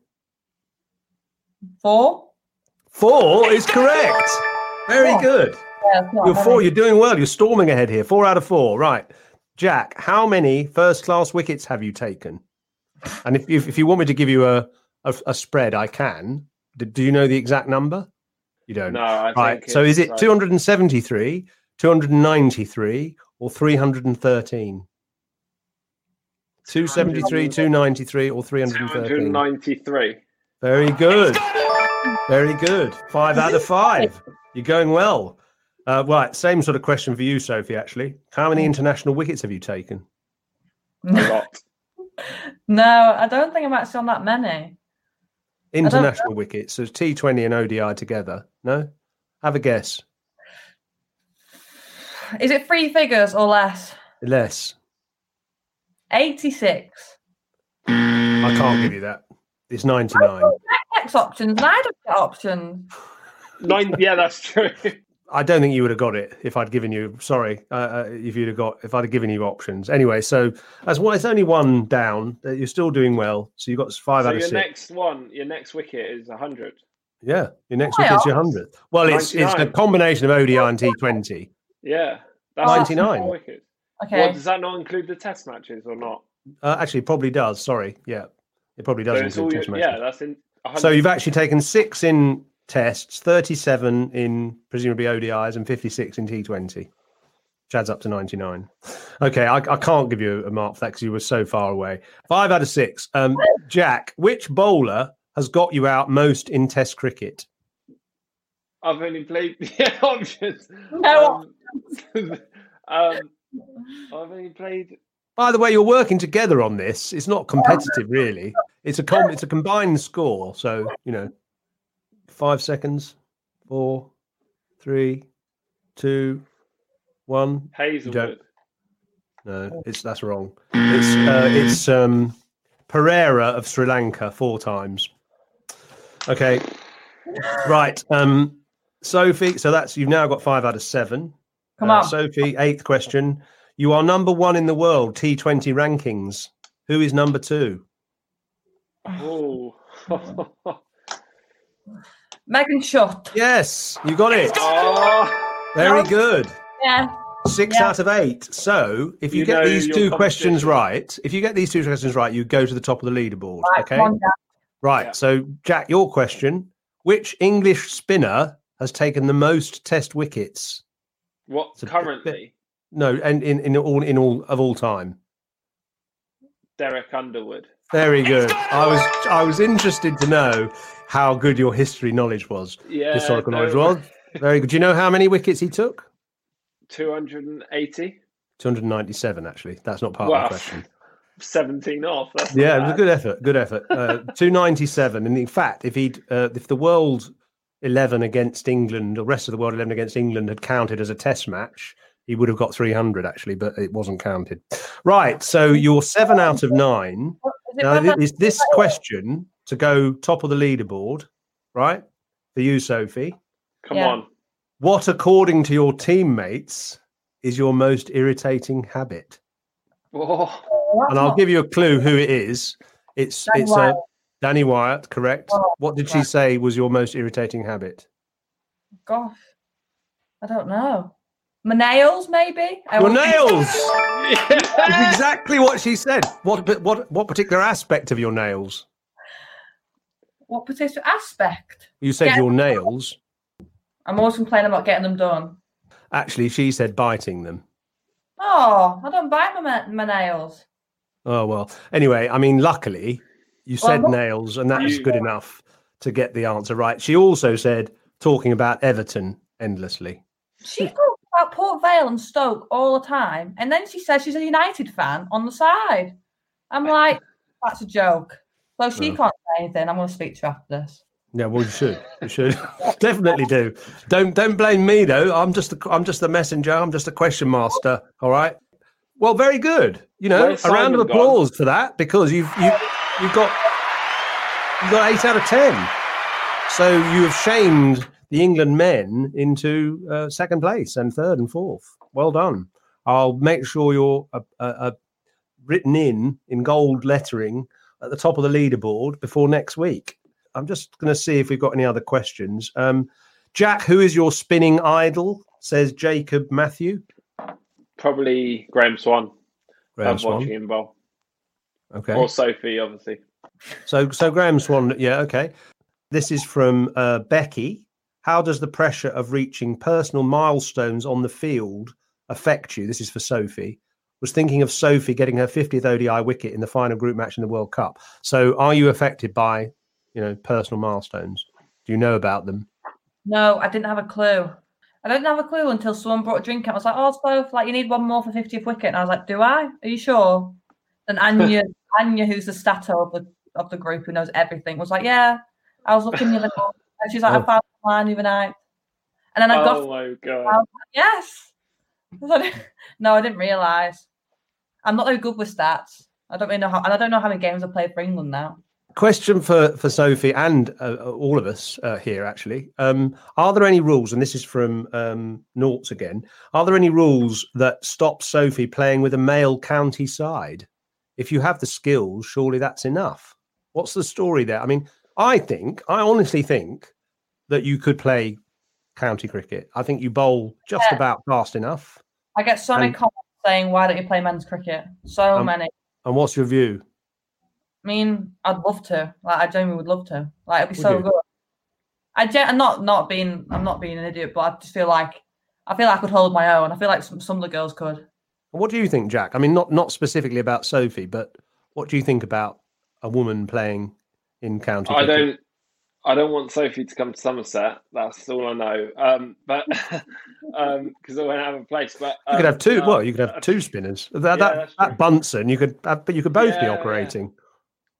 Speaker 2: Four.
Speaker 1: Four is correct. Very
Speaker 2: Four.
Speaker 1: good.
Speaker 2: Yeah,
Speaker 1: You're
Speaker 2: many.
Speaker 1: four. You're doing well. You're storming ahead here. Four out of four. Right. Jack, how many first class wickets have you taken? And if, if, if you want me to give you a, a, a spread, I can. Do, do you know the exact number? You don't.
Speaker 4: No, I
Speaker 1: right.
Speaker 4: think
Speaker 1: So is it
Speaker 4: like- uh,
Speaker 1: 273, 293, or 313? 273, 293, or 313?
Speaker 4: 293.
Speaker 1: Very good. Very good. Five out of five. You're going well. Uh, right. Same sort of question for you, Sophie, actually. How many international wickets have you taken?
Speaker 4: A [laughs] lot.
Speaker 2: No, I don't think I'm actually on that many.
Speaker 1: International wickets. So T20 and ODI together. No? Have a guess.
Speaker 2: Is it three figures or less?
Speaker 1: Less.
Speaker 2: 86.
Speaker 1: I can't give you that. It's 99.
Speaker 2: X options, and I don't get options.
Speaker 4: Nine. Yeah, that's true. [laughs]
Speaker 1: I don't think you would have got it if I'd given you. Sorry, uh, uh, if you'd have got if I'd have given you options. Anyway, so as well, it's only one down. You're still doing well. So you've got five
Speaker 4: so
Speaker 1: out of
Speaker 4: your
Speaker 1: six.
Speaker 4: next one, your next wicket is 100.
Speaker 1: Yeah, your next
Speaker 2: wicket
Speaker 1: is your
Speaker 2: else?
Speaker 1: hundredth. Well, it's it's a combination of ODI and T20.
Speaker 4: Yeah. That's
Speaker 1: 99.
Speaker 4: four.
Speaker 2: Okay.
Speaker 4: Well, does that not include the test matches or not?
Speaker 1: Uh, actually, it probably does. Sorry, yeah, it probably does
Speaker 4: So
Speaker 1: include test
Speaker 4: your,
Speaker 1: matches.
Speaker 4: yeah, that's in. 100.
Speaker 1: So you've actually taken six in tests, thirty-seven in presumably ODIs, and fifty-six in T20, which adds up to ninety-nine. Okay, I, I can't give you a mark for that because you were so far away. Five out of six. Um, Jack, which bowler has got you out most in Test cricket?
Speaker 4: I've only played [laughs] yeah, options.
Speaker 2: No
Speaker 4: Um, [laughs] um, I've only played.
Speaker 1: By the way, you're working together on this. It's not competitive, really. It's a com- it's a combined score. So you know, five seconds, four, three, two, one.
Speaker 4: Hazlewood.
Speaker 1: No, it's that's wrong. It's uh, it's um, Perera of Sri Lanka four times. Okay, right. Um, Sophie, so that's you've now got five out of seven.
Speaker 2: Come
Speaker 1: Uh,
Speaker 2: on.
Speaker 1: Sophie. Eighth question: You are number one in the world T20 rankings. Who is number two?
Speaker 4: Oh.
Speaker 2: Megan [laughs] Schutt.
Speaker 1: Yes, you got it.
Speaker 4: oh.
Speaker 1: Very good.
Speaker 2: Yeah.
Speaker 1: Six
Speaker 2: Yeah.
Speaker 1: out of eight. So if you,
Speaker 4: You
Speaker 1: get these two questions right, if you get these two questions right, you go to the top of the leaderboard.
Speaker 2: Right,
Speaker 1: okay.
Speaker 2: come on, Jack.
Speaker 1: Right.
Speaker 4: Yeah.
Speaker 1: So, Jack, your question: Which English spinner has taken the most Test wickets?
Speaker 4: What
Speaker 1: It's a bit-
Speaker 4: currently?
Speaker 1: No, and in, in all in all of all time.
Speaker 4: Derek Underwood.
Speaker 1: Very good. I was I was interested to know how good your history knowledge was,
Speaker 4: Yeah.
Speaker 1: historical
Speaker 4: no,
Speaker 1: knowledge was. Very good. Do you know how many wickets he took?
Speaker 4: 280.
Speaker 1: 297, actually. That's not part
Speaker 4: Wow.
Speaker 1: of the question. [laughs]
Speaker 4: 17 off. That's
Speaker 1: Yeah, it was a good effort. Good effort. Uh, [laughs] 297. And in fact, if he'd, uh, if the world 11 against England, the rest of the world 11 against England had counted as a test match, he would have got 300 actually, but it wasn't counted. Right. So you're seven out of nine.
Speaker 2: Is
Speaker 1: Now,
Speaker 2: whether-
Speaker 1: is this question to go top of the leaderboard, right? For you, Sophie.
Speaker 4: Come
Speaker 2: Yeah.
Speaker 4: on.
Speaker 1: What, according to your teammates, is your most irritating habit?
Speaker 4: Oh,
Speaker 1: And I'll give you a clue who it is. It's
Speaker 2: Danni
Speaker 1: it's uh,
Speaker 2: Wyatt.
Speaker 1: Danni Wyatt, correct?
Speaker 2: Oh,
Speaker 1: what did she say was your most irritating habit?
Speaker 2: Gosh, I don't know. My nails, maybe. I
Speaker 1: Your nails. [laughs] That's exactly what she said. What what what particular aspect of your nails?
Speaker 2: What particular aspect?
Speaker 1: You said
Speaker 2: Yeah.
Speaker 1: your nails.
Speaker 2: I'm always complaining about getting them done.
Speaker 1: Actually, she said biting them.
Speaker 2: Oh, I don't bite my, my nails.
Speaker 1: Oh well. Anyway, I mean, luckily you
Speaker 2: Well,
Speaker 1: said
Speaker 2: look-
Speaker 1: nails, and that's
Speaker 4: You-
Speaker 1: good enough to get the answer right. She also said talking about Everton endlessly.
Speaker 2: She talks about Port Vale and Stoke all the time, and then she says she's a United fan on the side. I'm like, that's a joke. So she
Speaker 1: No.
Speaker 2: can't say anything. I'm going to speak to her after this.
Speaker 1: Yeah, well, you should. You should [laughs] definitely do. Don't don't blame me though. I'm just a, I'm just a messenger. I'm just a question master. All right. Well, very good. You know,
Speaker 4: Where's
Speaker 1: a round of
Speaker 4: Simon gone?
Speaker 1: applause for that because you've you you've got you got eight out of ten. So you have shamed the England men into uh, second place and third and fourth. Well done. I'll make sure you're uh, uh, uh, written in in gold lettering at the top of the leaderboard before next week. I'm just going to see if we've got any other questions. Um, Jack, who is your spinning idol? Says Jacob Matthew.
Speaker 4: probably Graeme Swann.
Speaker 1: Graeme
Speaker 4: Love
Speaker 1: Swann.
Speaker 4: watching him bowl.
Speaker 1: Okay.
Speaker 4: Or Sophie, obviously.
Speaker 1: So, so Graeme Swann. Yeah. Okay. This is from uh, Becky. How does the pressure of reaching personal milestones on the field affect you? This is for Sophie. Was thinking of Sophie getting her 50th ODI wicket in the final group match in the World Cup. So, are you affected by, you know, personal milestones? Do you know about them?
Speaker 2: No, I didn't have a clue. I didn't have a clue until someone brought a drink out. I was like, oh, so like you need one more for 50th wicket. And I was like, do I? Are you sure? And Anya, [laughs] Anya, who's the stato of the of the group who knows everything, was like, yeah, I was looking the other And she's like,
Speaker 1: Oh.
Speaker 2: I found mine the other night. And then I got
Speaker 4: Oh my god.
Speaker 2: Like, yes. I was like, [laughs] no, I didn't realise. I'm not very good with stats. I don't really know how, and I don't know how many games I played for England now.
Speaker 1: question for for Sophie and uh, uh, all of us uh, here actually. Um, are there any rules? And this is from um, Noughts again. Are there any rules that stop Sophie playing with a male county side? If you have the skills, surely that's enough. What's the story there? I mean, I think, I honestly think that you could play county cricket. I think you bowl just
Speaker 2: Yeah.
Speaker 1: about fast enough.
Speaker 2: I get so many
Speaker 1: And-
Speaker 2: comments saying, "Why don't you play men's cricket?" So
Speaker 1: Um,
Speaker 2: many.
Speaker 1: And what's your view?
Speaker 2: I mean, I'd love to. Like, I genuinely would love to. Like, it'd be
Speaker 1: Would
Speaker 2: so
Speaker 1: you?
Speaker 2: good. I gen- I'm not not being. I'm not being an idiot, but I just feel like I feel like I could hold my own. I feel like some, some of the girls could.
Speaker 1: What do you think, Jack? I mean, not not specifically about Sophie, but what do you think about a woman playing in county?
Speaker 4: I
Speaker 1: cricket?
Speaker 4: don't. I don't want Sophie to come to Somerset. That's all I know. Um, but [laughs] because I won't have a place. But
Speaker 1: You could
Speaker 4: um,
Speaker 1: have two.
Speaker 4: no,
Speaker 1: well, you could have
Speaker 4: uh,
Speaker 1: two spinners. That
Speaker 4: yeah,
Speaker 1: that,
Speaker 4: that's
Speaker 1: that. Bunsen, you could, have, but you could both be
Speaker 4: Yeah, yeah.
Speaker 1: operating.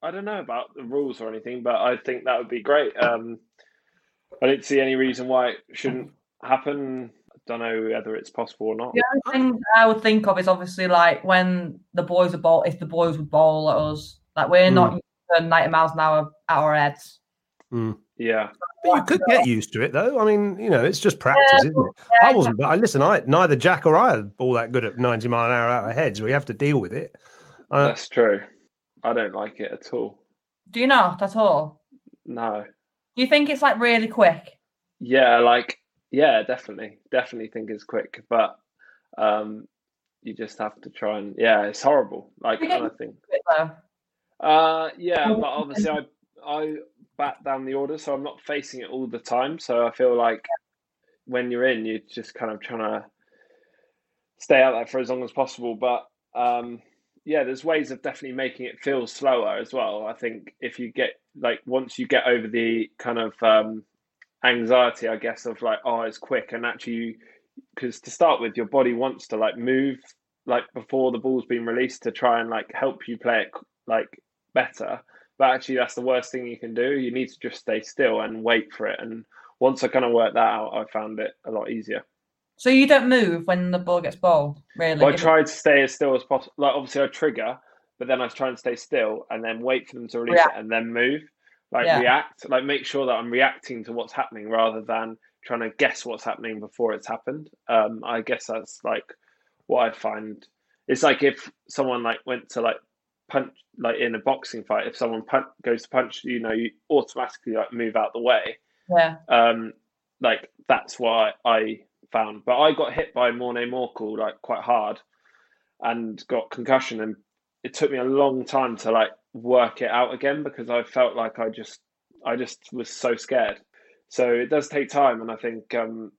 Speaker 4: I don't know about the rules or anything, but I think that would be great. Um, I don't see any reason why it shouldn't happen. I don't know whether it's possible or not.
Speaker 2: The only thing I would think of is obviously like when the boys would bowl. If the boys would bowl at us, like we're
Speaker 1: Hmm.
Speaker 2: not used 90 miles an hour at our heads.
Speaker 4: Yeah,
Speaker 1: But you could get used to it, though. I mean, you know, it's just practice, isn't it?
Speaker 2: Yeah,
Speaker 1: I wasn't. But I listen. I neither Jack or I are all that good at ninety mile an hour out of heads. We have to deal with it. Uh,
Speaker 4: that's true. I don't like it at all.
Speaker 2: Do you not at all?
Speaker 4: No.
Speaker 2: Do you think it's like really quick?
Speaker 4: Yeah, like yeah, definitely, definitely think it's quick, but um, you just have to try and yeah, it's horrible. Like
Speaker 2: You get
Speaker 4: I think. Uh, yeah, but obviously I I bat down the order, so I'm not facing it all the time. So I feel like when you're in, you're just kind of trying to stay out there for as long as possible. But um, yeah, there's ways of definitely making it feel slower as well. I think if you get like once you get over the kind of um, anxiety, I guess, of like oh it's quick, and actually because to start with, your body wants to like move like before the ball's been released to try and like help you play it like better. But actually, that's the worst thing you can do. You need to just stay still and wait for it. And once I kind of worked that out, I found it a lot easier.
Speaker 2: So you don't move when the ball gets bowled, really?
Speaker 4: Well, I tried to stay as still as possible. Like obviously, I trigger, but then I try and stay still and then wait for them to release
Speaker 2: React.
Speaker 4: it and then move. Like
Speaker 2: Yeah.
Speaker 4: react, like make sure that I'm reacting to what's happening rather than trying to guess what's happening before it's happened. Um, I guess that's like what I find. It's like if someone like went to like punch, like in a boxing fight, if someone punch, goes to punch, you know, you automatically like move out the way.
Speaker 2: Yeah.
Speaker 4: Um, like that's what I, found. But I got hit by Morne Morkel like quite hard and got concussion and it took me a long time to like work it out again because I felt like I just I just was so scared. So it does take time and I think um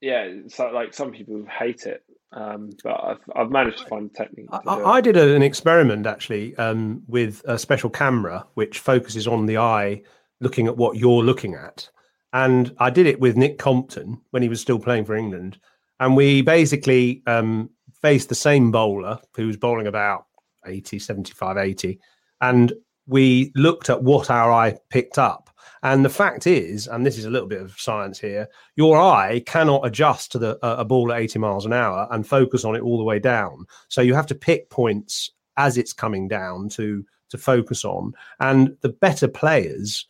Speaker 4: yeah, so like some people hate it. Um, but I've I've managed to find a technique. To
Speaker 1: I. I did a, an experiment actually um, with a special camera which focuses on the eye, looking at what you're looking at. And I did it with Nick Compton when he was still playing for England. And we basically um, faced the same bowler who was bowling about 80, 75, 80. And we looked at what our eye picked up. And the fact is, and this is a little bit of science here, your eye cannot adjust to the a a ball at 80 miles an hour and focus on it all the way down. So you have to pick points as it's coming down to to focus on. And the better players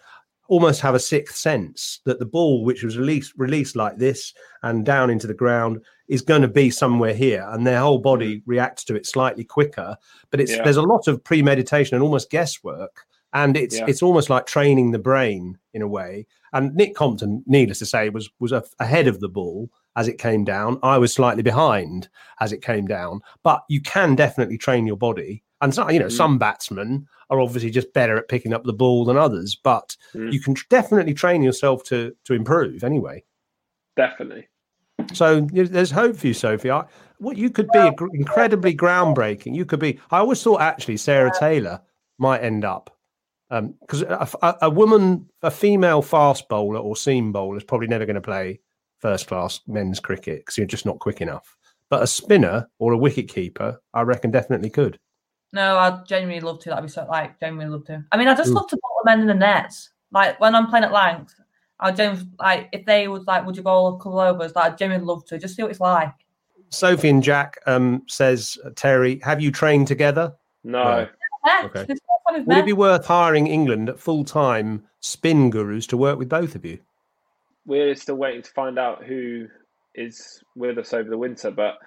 Speaker 1: almost have a sixth sense that the ball, which was released released like this and down into the ground, is going to be somewhere here, and their whole body hmm. reacts to it slightly quicker. But it's
Speaker 4: Yeah.
Speaker 1: there's a lot of premeditation and almost guesswork, and it's
Speaker 4: Yeah.
Speaker 1: it's almost like training the brain in a way. And Nick Compton, needless to say, was was a- ahead of the ball as it came down. I was slightly behind as it came down, but you can definitely train your body. And so, you know,
Speaker 4: Mm.
Speaker 1: some batsmen are obviously just better at picking up the ball than others, but
Speaker 4: Mm.
Speaker 1: you can tr- definitely train yourself to to improve anyway.
Speaker 4: Definitely.
Speaker 1: So there's hope for you, Sophie. I, what you could be incredibly groundbreaking. You could be. I always thought actually Sarah Taylor might end up because a, a, a woman, a female fast bowler or seam bowler is probably never going to play first class men's cricket because you're just not quick enough. But a spinner or a wicket keeper, I reckon, definitely could.
Speaker 2: No, I'd genuinely love to. That'd be so like genuinely love to. I mean, I just
Speaker 1: Mm.
Speaker 2: love to bowl the men in the nets. Like when I'm playing at Lancs, I genuinely like if they would like, would you bowl a couple of overs? Like, I'd genuinely love to just see what it's like.
Speaker 1: Sophie and Jack um, says, Terry, have you trained together?
Speaker 4: No.
Speaker 1: No.
Speaker 2: Yeah,
Speaker 1: Okay.
Speaker 2: it's so fun with
Speaker 1: Would it be worth hiring England at full time spin gurus to work with both of you?
Speaker 4: we're still waiting to find out who is with us over the winter. But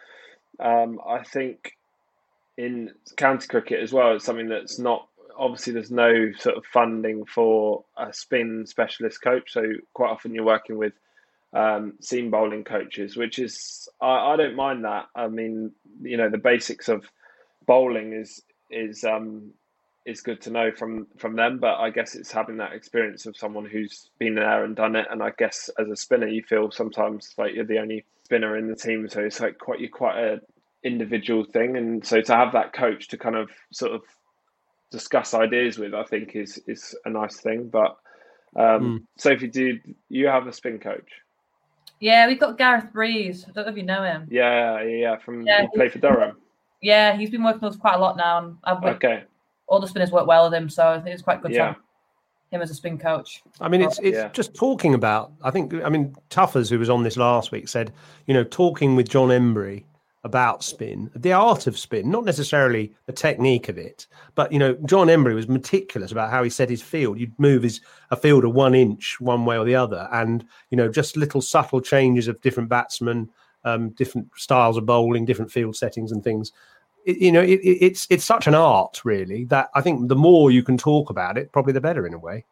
Speaker 4: um, I think in county cricket as well, it's something that's not obviously there's no sort of funding for a spin specialist coach. So quite often you're working with um, seam bowling coaches, which is I, I don't mind that. I mean, you know, the basics of bowling is is um, is good to know from from them. But I guess it's having that experience of someone who's been there and done it. And I guess as a spinner, you feel sometimes like you're the only spinner in the team, so it's like quite you're quite a individual thing. And so to have that coach to kind of sort of discuss ideas with, I think is is a nice thing. But um, Sophie, do you have a spin coach?
Speaker 2: Yeah, we've got Gareth Breese. I don't know if you know him.
Speaker 4: Yeah, yeah, yeah. From
Speaker 2: Yeah,
Speaker 4: play for Durham.
Speaker 2: Yeah, he's been working with us quite a lot now, and I've worked,
Speaker 4: Okay.
Speaker 2: all the spinners work well with him, so I think it's quite good
Speaker 4: Yeah.
Speaker 2: have him as a spin coach.
Speaker 1: I mean, it's it's
Speaker 4: Yeah.
Speaker 1: just talking about. I think. I mean, Tuffers, who was on this last week, said, you know, talking with John Emburey about spin, the art of spin, not necessarily the technique of it, but you know, John Emburey was meticulous about how he set his field. You'd move his a fielder one inch one way or the other, and you know, just little subtle changes of different batsmen, um, different styles of bowling, different field settings, and things. You know, it, it's it's such an art, really, that I think the more you can talk about it, probably the better in a way.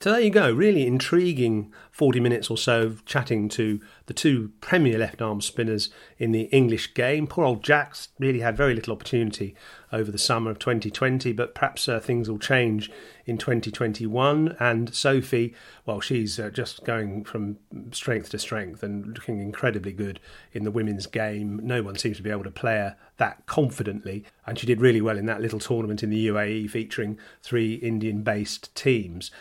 Speaker 1: So there you go. Really intriguing 40 minutes or so of chatting to the two premier left arm spinners in the English game. Poor old Jack's really had very little opportunity over the summer of 2020, but perhaps uh, things will change in 2021. And Sophie, well, she's uh, just going from strength to strength and looking incredibly good in the women's game. No one seems to be able to play her that confidently. And she did really well in that little tournament in the UAE featuring three Indian based teams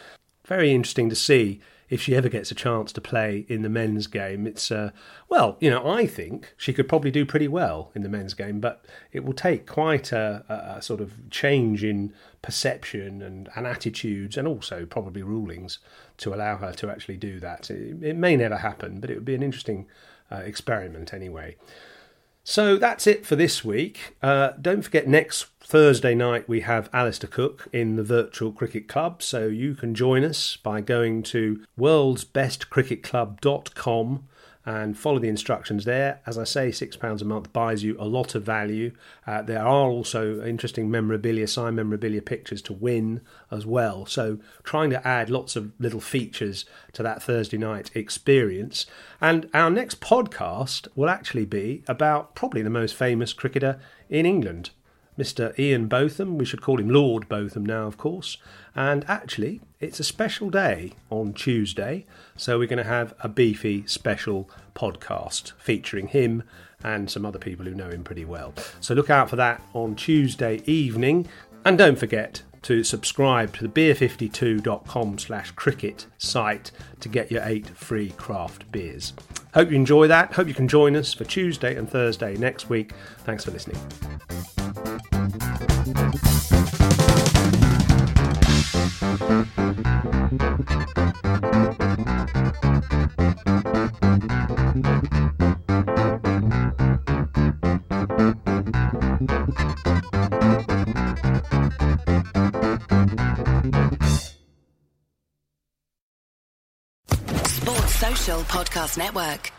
Speaker 1: very interesting to see if she ever gets a chance to play in the men's game, it's uh, well, you know, I think she could probably do pretty well in the men's game, but it will take quite a, a, sort of change in perception and, and attitudes, and also probably rulings to allow her to actually do that. It, it may never happen, but it would be an interesting uh, experiment anyway. So that's it for this week. Uh, don't forget, next Thursday night we have Alastair Cook in the Virtual Cricket Club. So you can join us by going to worldsbestcricketclub.com and follow the instructions there. As I say, £6 a month buys you a lot of value. Uh, there are also interesting memorabilia, signed memorabilia pictures to win as well. So, trying to add lots of little features to that Thursday night experience. And our next podcast will actually be about probably the most famous cricketer in England. Mr. Ian Botham. We should call him Lord Botham now, of course. And actually, it's a special day on Tuesday, so we're going to have a beefy special podcast featuring him and some other people who know him pretty well. So look out for that on Tuesday evening. And don't forget to subscribe to the beer52.com slash cricket site to get your eight free craft beers. Hope you enjoy that. Hope you can join us for Tuesday and Thursday next week. Thanks for listening.
Speaker 6: Sports Social Podcast Network.